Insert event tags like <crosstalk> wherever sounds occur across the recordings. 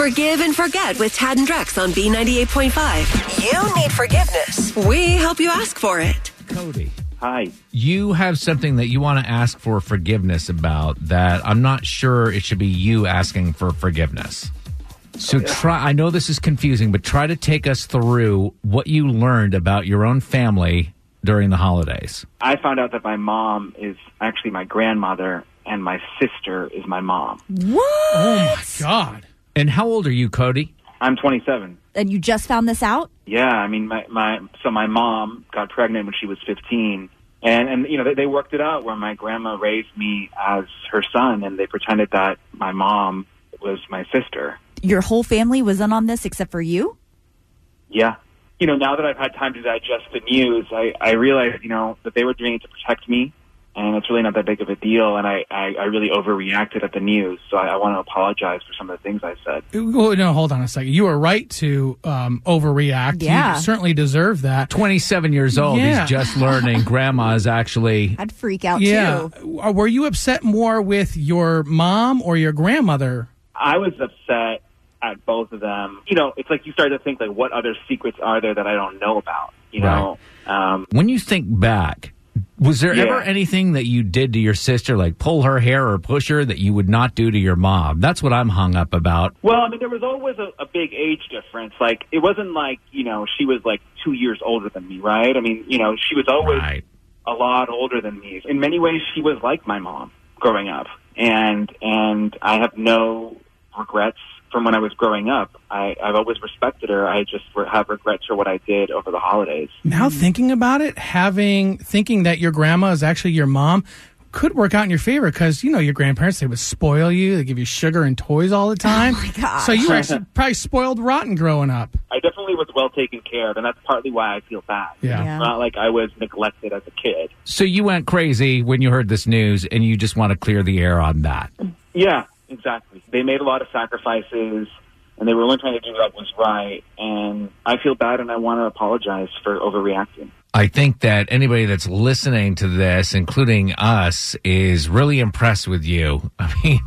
Forgive and forget with Tad and Drex on B98.5. You need forgiveness. We help you ask for it. Cody, Hi. you have something that you want to ask for forgiveness about that I'm not sure it should be you asking for forgiveness. So try I know this is confusing, but try to take us through what you learned about your own family during the holidays. I found out that my mom is actually my grandmother and my sister is my mom. What? Oh my god. And how old are you, Cody? I'm 27. And you just found this out? Yeah, I mean, my, my so my mom got pregnant when she was 15. And, and you know, they, they worked it out where my grandma raised me as her son and they pretended that my mom was my sister. Your whole family was in on this except for you? Yeah. You know, now that I've had time to digest the news, I, I realized, you know, that they were doing it to protect me, and it's really not that big of a deal, and I, I, I really overreacted at the news, so I, I want to apologize for some of the things I said. Well, no, hold on a second. You were right to um, overreact. Yeah. You certainly deserve that. 27 years old. Yeah. He's just learning grandma is actually <laughs> I'd freak out Yeah. too. Uh, Were you upset more with your mom or your grandmother? I was upset at both of them. You know, it's like you start to think, like, what other secrets are there that I don't know about? You know? Um, when you think back, was there Yeah. ever anything that you did to your sister, like pull her hair or push her, that you would not do to your mom? That's what I'm hung up about. Well, I mean, there was always a, a big age difference. Like, it wasn't like, you know, she was like two years older than me, right? I mean, you know, she was always Right. a lot older than me. In many ways, she was like my mom growing up. And, and I have no regrets from when I was growing up. I, I've always respected her. I just re- have regrets for what I did over the holidays. Now mm. thinking about it, having thinking that your grandma is actually your mom could work out in your favor because you know your grandparents they would spoil you, they give you sugar and toys all the oh time. my gosh. So you were actually <laughs> probably spoiled rotten growing up. I definitely was well taken care of, and that's partly why I feel bad. Yeah. Yeah. It's not like I was neglected as a kid. So you went crazy when you heard this news, and you just want to clear the air on that. Yeah, exactly. They made a lot of sacrifices, and they were only trying to do what was right. And I feel bad, and I want to apologize for overreacting. I think that anybody that's listening to this, including us, is really impressed with you. <laughs> I mean,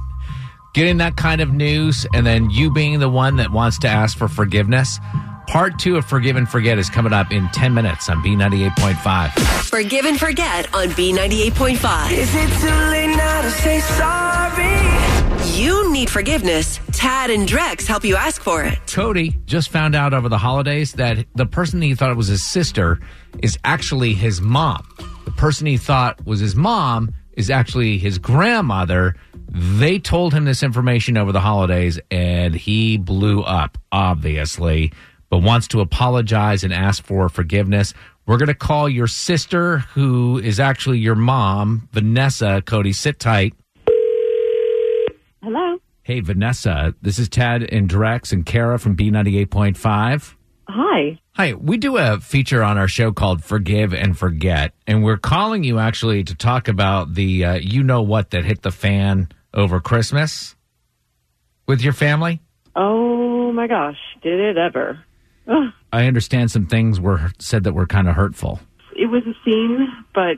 getting that kind of news and then you being the one that wants to ask for forgiveness. Part two of Forgive and Forget is coming up in 10 minutes on B98.5. Forgive and forget on B98.5. Is it too late now to say sorry? You need forgiveness. Tad and Drex help you ask for it. Cody just found out over the holidays that the person he thought was his sister is actually his mom. The person he thought was his mom is actually his grandmother. They told him this information over the holidays and he blew up, obviously, but wants to apologize and ask for forgiveness. We're going to call your sister, who is actually your mom, Vanessa. Cody, sit tight. Hello. Hey, Vanessa, this is Tad and Drex and Kara from B98.5. Hi. Hi, we do a feature on our show called Forgive and Forget, and we're calling you actually to talk about the uh, you know what that hit the fan over Christmas with your family. Oh my gosh, did it ever? Ugh. I understand some things were said that were kind of hurtful. It was a scene, but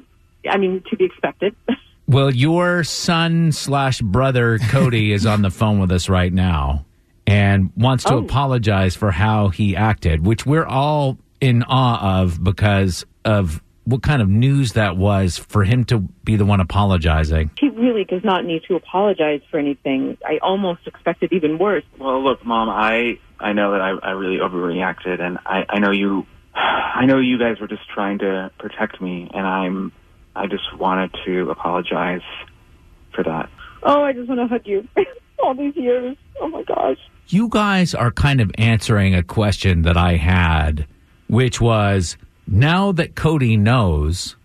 I mean, to be expected. <laughs> Well, your son slash brother Cody <laughs> is on the phone with us right now and wants to Oh. apologize for how he acted, which we're all in awe of because of what kind of news that was for him to be the one apologizing. he really does not need to apologize for anything. I almost expected even worse. Well, look, Mom, I I know that I, I really overreacted, and I, I know you, <sighs> I know you guys were just trying to protect me, and I'm, I just wanted to apologize for that. Oh, I just want to hug you. <laughs> All these years. Oh my gosh. You guys are kind of answering a question that I had, which was now that Cody knows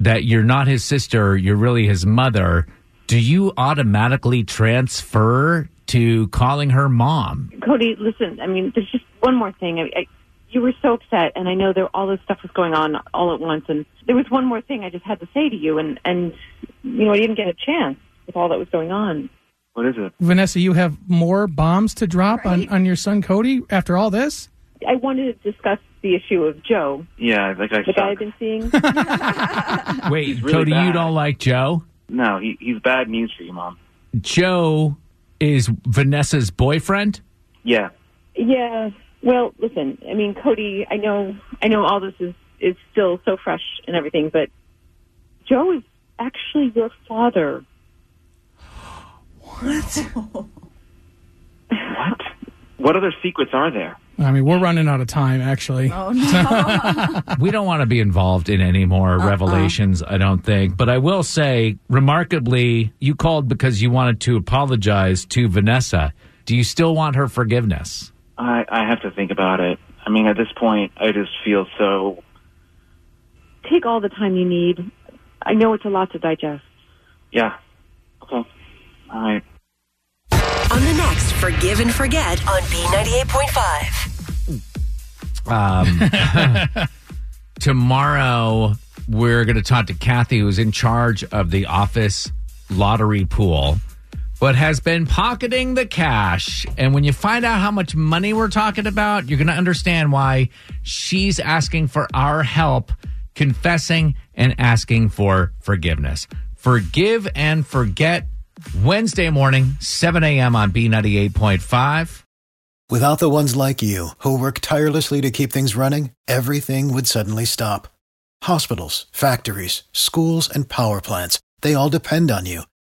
that you're not his sister, you're really his mother, do you automatically transfer to calling her mom? Cody, listen. I mean, there's just one more thing. I, I, you were so upset, and I know there all this stuff was going on all at once. And there was one more thing I just had to say to you, and and you know, I didn't get a chance with all that was going on. What is it? Vanessa, you have more bombs to drop on, on your son Cody after all this? I wanted to discuss the issue of Joe, Yeah, like I the guy I've been seeing. <laughs> Wait, really Cody, you don't like Joe? No, he, he's bad news for you, Mom. Joe is Vanessa's boyfriend? Yeah. Yeah. Well, listen. I mean, Cody. I know. I know all this is is still so fresh and everything, but Joe is actually your father. What? What What other secrets are there? I mean, we're running out of time, actually. Oh no. <laughs> <laughs> We don't want to be involved in any more Uh-uh. revelations, I don't think. But I will say, remarkably, you called because you wanted to apologize to Vanessa. Do you still want her forgiveness? I, I have to think about it. I mean, at this point, I just feel so. Take all the time you need. I know it's a lot to digest. Yeah. Okay. All right. On the next Forgive and Forget on B98.5. Um, <laughs> tomorrow, we're going to talk to Kathy, who's in charge of the office lottery pool, but has been pocketing the cash. And when you find out how much money we're talking about, you're going to understand why she's asking for our help, confessing and asking for forgiveness. Forgive and forget. Wednesday morning, 7 a.m. on B98.5. Without the ones like you, who work tirelessly to keep things running, everything would suddenly stop. Hospitals, factories, schools, and power plants, they all depend on you.